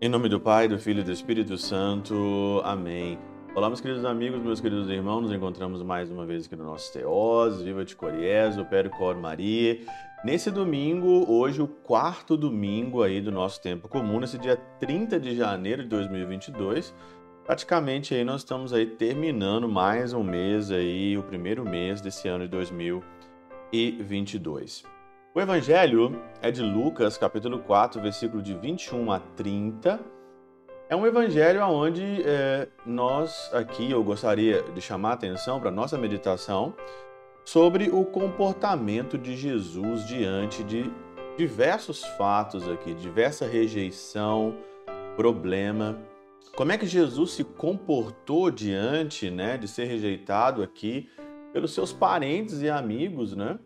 Em nome do Pai, do Filho e do Espírito Santo. Amém. Olá, meus queridos amigos, meus queridos irmãos, nos encontramos mais uma vez aqui no nosso Teós, Viva de Coriés, o Péro Cor Maria. Nesse domingo, hoje o quarto domingo aí do nosso tempo comum, nesse dia 30 de janeiro de 2022, praticamente aí nós estamos aí terminando mais um mês aí, o primeiro mês desse ano de 2022. O evangelho é de Lucas, capítulo 4, versículo de 21 a 30. É um evangelho onde é, nós aqui, eu gostaria de chamar a atenção para a nossa meditação sobre o comportamento de Jesus diante de diversos fatos aqui, diversa rejeição, problema. Como é que Jesus se comportou diante né, de ser rejeitado aqui pelos seus parentes e amigos, né?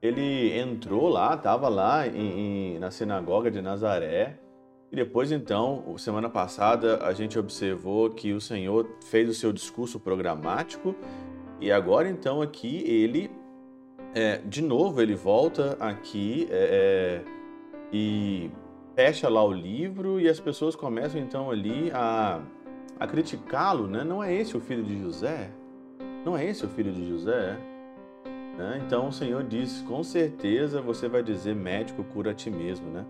ele entrou lá, estava lá em, em, na sinagoga de Nazaré. E depois, então, semana passada, a gente observou que o Senhor fez o seu discurso programático. E agora, então, aqui ele, é, de novo, ele volta aqui é, é, e fecha lá o livro. E as pessoas começam, então, ali a, a criticá-lo. Né? Não é esse o filho de José? Não é esse o filho de José? Né? Então o Senhor diz: com certeza você vai dizer, médico, cura a ti mesmo. Né?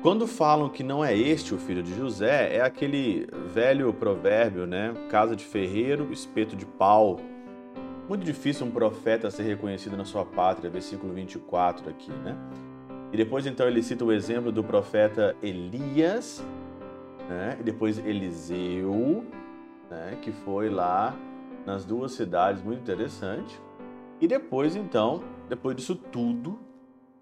Quando falam que não é este o filho de José, é aquele velho provérbio, né? Casa de ferreiro, espeto de pau. Muito difícil um profeta ser reconhecido na sua pátria, versículo 24 aqui, né? E depois então ele cita o exemplo do profeta Elias, né? E depois Eliseu, né? Que foi lá nas duas cidades, muito interessante. E depois, então, depois disso tudo,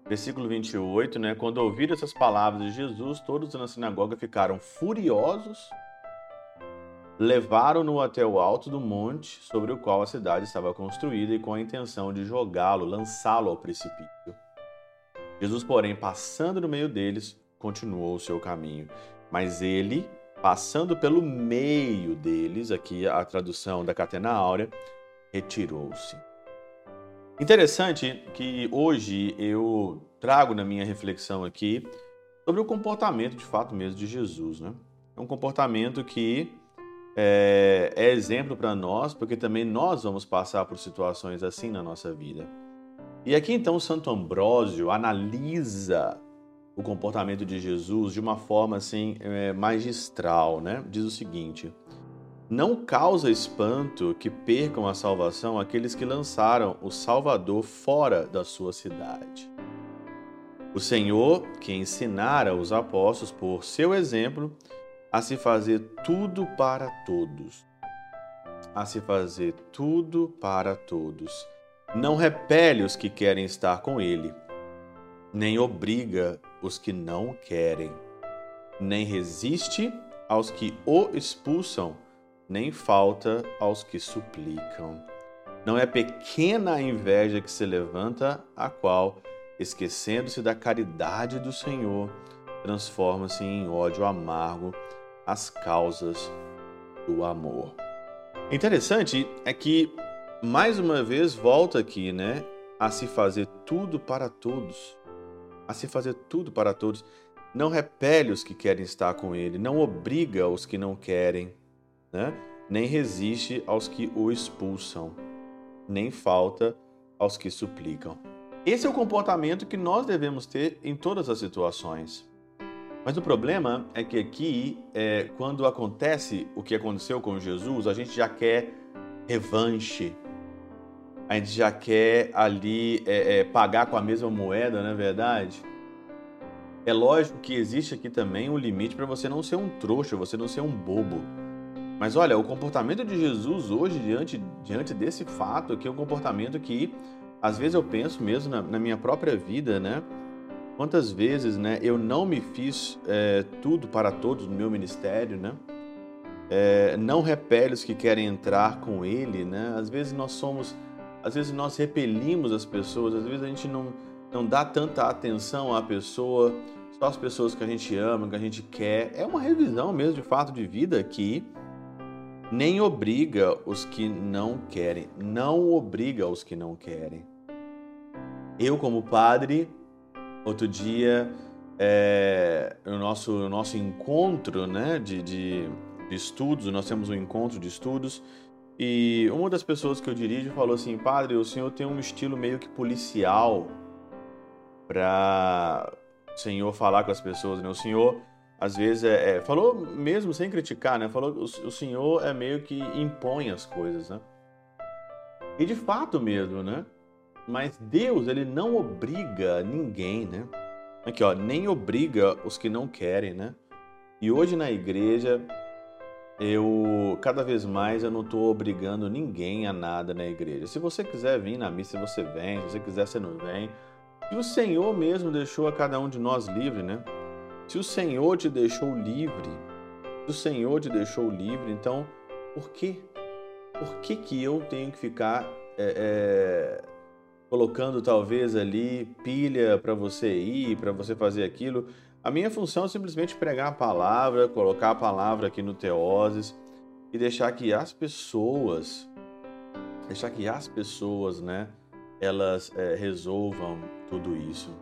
versículo 28, né? Quando ouviram essas palavras de Jesus, todos na sinagoga ficaram furiosos, levaram-no até o alto do monte sobre o qual a cidade estava construída e com a intenção de jogá-lo, lançá-lo ao precipício. Jesus, porém, passando no meio deles, continuou o seu caminho. Mas ele, passando pelo meio deles, aqui a tradução da Catena Áurea, retirou-se. Interessante que hoje eu trago na minha reflexão aqui sobre o comportamento de fato mesmo de Jesus, né? É um comportamento que é, é exemplo para nós, porque também nós vamos passar por situações assim na nossa vida. E aqui então Santo Ambrósio analisa o comportamento de Jesus de uma forma assim é, magistral, né? Diz o seguinte: não causa espanto que percam a salvação aqueles que lançaram o Salvador fora da sua cidade. O Senhor, que ensinara os apóstolos por seu exemplo a se fazer tudo para todos, a se fazer tudo para todos, não repele os que querem estar com ele, nem obriga os que não querem, nem resiste aos que o expulsam nem falta aos que suplicam. Não é pequena a inveja que se levanta, a qual, esquecendo-se da caridade do Senhor, transforma-se em ódio amargo as causas do amor. Interessante é que, mais uma vez, volta aqui, né? A se fazer tudo para todos. A se fazer tudo para todos. Não repele os que querem estar com ele, não obriga os que não querem né? nem resiste aos que o expulsam, nem falta aos que suplicam. Esse é o comportamento que nós devemos ter em todas as situações. Mas o problema é que aqui, é, quando acontece o que aconteceu com Jesus, a gente já quer revanche, a gente já quer ali é, é, pagar com a mesma moeda, não é verdade? É lógico que existe aqui também um limite para você não ser um trouxa, você não ser um bobo. Mas olha, o comportamento de Jesus hoje, diante, diante desse fato aqui, é um comportamento que, às vezes, eu penso mesmo na, na minha própria vida, né? Quantas vezes, né, eu não me fiz é, tudo para todos no meu ministério, né? É, não repele os que querem entrar com ele, né? Às vezes nós somos, às vezes nós repelimos as pessoas, às vezes a gente não, não dá tanta atenção à pessoa, só as pessoas que a gente ama, que a gente quer. É uma revisão mesmo de fato de vida aqui nem obriga os que não querem. Não obriga os que não querem. Eu, como padre, outro dia, é, no nosso, no nosso encontro né, de, de, de estudos, nós temos um encontro de estudos, e uma das pessoas que eu dirijo falou assim: Padre, o senhor tem um estilo meio que policial para o senhor falar com as pessoas, né? O senhor às vezes é, é, falou mesmo sem criticar, né? Falou o, o senhor é meio que impõe as coisas, né? E de fato mesmo, né? Mas Deus ele não obriga ninguém, né? Aqui ó, nem obriga os que não querem, né? E hoje na igreja eu cada vez mais eu não estou obrigando ninguém a nada na igreja. Se você quiser vir na missa, você vem. Se você quiser, você não vem. E o Senhor mesmo deixou a cada um de nós livre, né? Se o Senhor te deixou livre, se o Senhor te deixou livre, então por quê? Por que, que eu tenho que ficar é, é, colocando talvez ali pilha para você ir, para você fazer aquilo? A minha função é simplesmente pregar a palavra, colocar a palavra aqui no Teoses e deixar que as pessoas, deixar que as pessoas, né, elas é, resolvam tudo isso.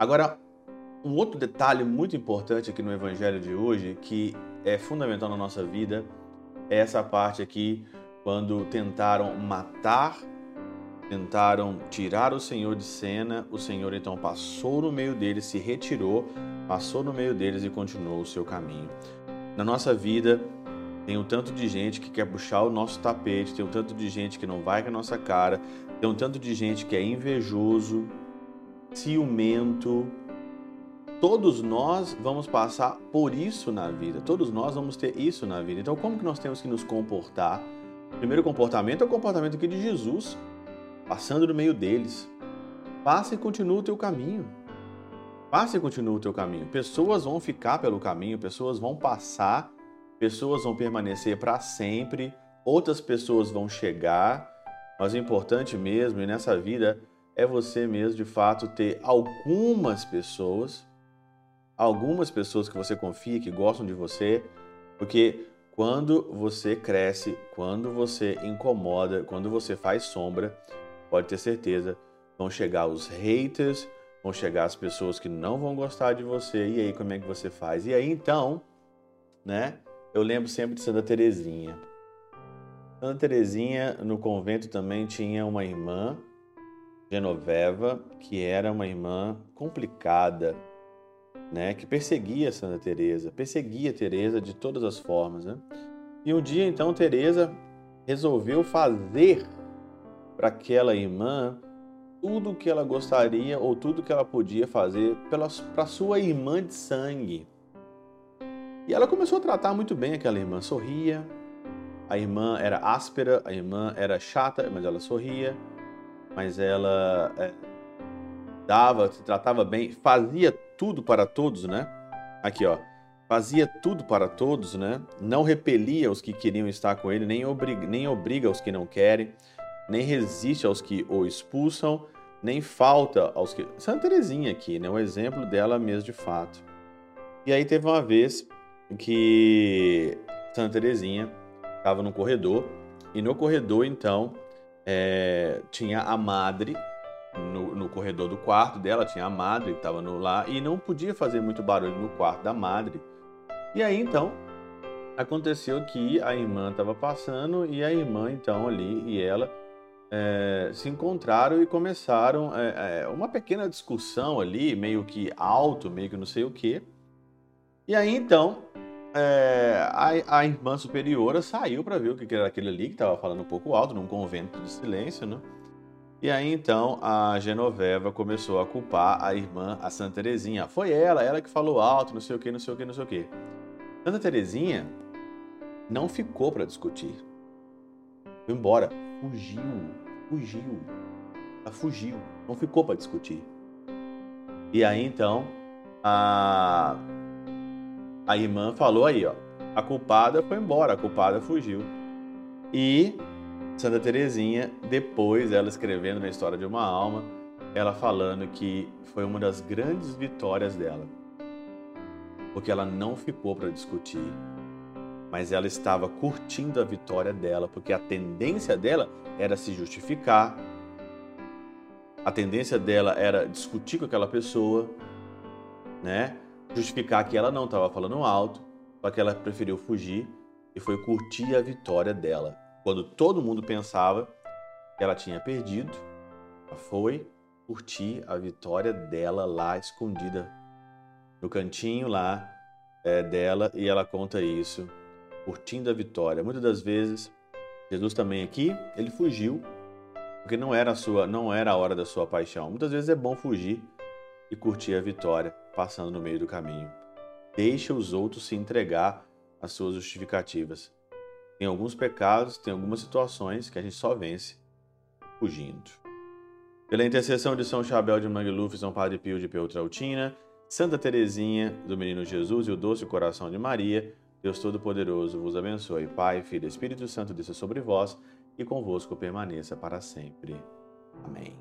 Agora, um outro detalhe muito importante aqui no Evangelho de hoje, que é fundamental na nossa vida, é essa parte aqui, quando tentaram matar, tentaram tirar o Senhor de cena, o Senhor então passou no meio deles, se retirou, passou no meio deles e continuou o seu caminho. Na nossa vida, tem um tanto de gente que quer puxar o nosso tapete, tem um tanto de gente que não vai com a nossa cara, tem um tanto de gente que é invejoso, ciumento, Todos nós vamos passar por isso na vida. Todos nós vamos ter isso na vida. Então, como que nós temos que nos comportar? O primeiro comportamento é o comportamento aqui de Jesus, passando no meio deles. Passa e continua o teu caminho. Passa e continua o teu caminho. Pessoas vão ficar pelo caminho, pessoas vão passar, pessoas vão permanecer para sempre, outras pessoas vão chegar. Mas o importante mesmo, e nessa vida, é você mesmo de fato ter algumas pessoas algumas pessoas que você confia, que gostam de você, porque quando você cresce, quando você incomoda, quando você faz sombra, pode ter certeza, vão chegar os haters, vão chegar as pessoas que não vão gostar de você, e aí como é que você faz? E aí então, né, eu lembro sempre de Santa Terezinha. Santa Terezinha, no convento também tinha uma irmã, Genoveva, que era uma irmã complicada, né, que perseguia Santa Teresa, perseguia Teresa de todas as formas, né? E um dia então Teresa resolveu fazer para aquela irmã tudo que ela gostaria ou tudo que ela podia fazer para sua irmã de sangue. E ela começou a tratar muito bem aquela irmã, sorria. A irmã era áspera, a irmã era chata, mas ela sorria. Mas ela é, dava, se tratava bem, fazia tudo para todos, né? Aqui, ó. Fazia tudo para todos, né? Não repelia os que queriam estar com ele, nem obriga, nem obriga os que não querem, nem resiste aos que o expulsam, nem falta aos que. Santa Terezinha aqui, né? Um exemplo dela mesmo de fato. E aí teve uma vez que Santa Terezinha estava no corredor, e no corredor, então, é, tinha a madre no, no, corredor do quarto dela, tinha a madre que estava lá e não podia fazer muito barulho no quarto da madre. E aí então aconteceu que a irmã estava passando e a irmã então ali e ela é, se encontraram e começaram é, é, uma pequena discussão ali, meio que alto, meio que não sei o que. E aí então é, a, a, irmã superiora saiu para ver o que era aquele ali que estava falando um pouco alto, num convento de silêncio, né? E aí então a Genoveva começou a culpar a irmã, a Santa Terezinha. Foi ela, ela que falou alto, não sei o que, não sei o que, não sei o que. Santa Terezinha não ficou para discutir. Foi embora, fugiu, fugiu. Ela fugiu, não ficou para discutir. E aí então a a irmã falou aí, ó, a culpada foi embora, a culpada fugiu. E Santa Teresinha, depois ela escrevendo na história de uma alma, ela falando que foi uma das grandes vitórias dela, porque ela não ficou para discutir, mas ela estava curtindo a vitória dela, porque a tendência dela era se justificar, a tendência dela era discutir com aquela pessoa, né? Justificar que ela não estava falando alto, só que ela preferiu fugir e foi curtir a vitória dela. Quando todo mundo pensava que ela tinha perdido, ela foi curtir a vitória dela lá escondida no cantinho lá é, dela e ela conta isso, curtindo a vitória. Muitas das vezes, Jesus também aqui, ele fugiu porque não era a sua, não era a hora da sua paixão. Muitas vezes é bom fugir e curtir a vitória passando no meio do caminho. Deixa os outros se entregar às suas justificativas. Tem alguns pecados, tem algumas situações que a gente só vence fugindo. Pela intercessão de São Chabel de Mangluf, São Padre Pio de Peltrautina, Santa Teresinha do Menino Jesus e o Doce Coração de Maria, Deus Todo-Poderoso vos abençoe. Pai, Filho e Espírito Santo desça sobre vós e convosco permaneça para sempre. Amém.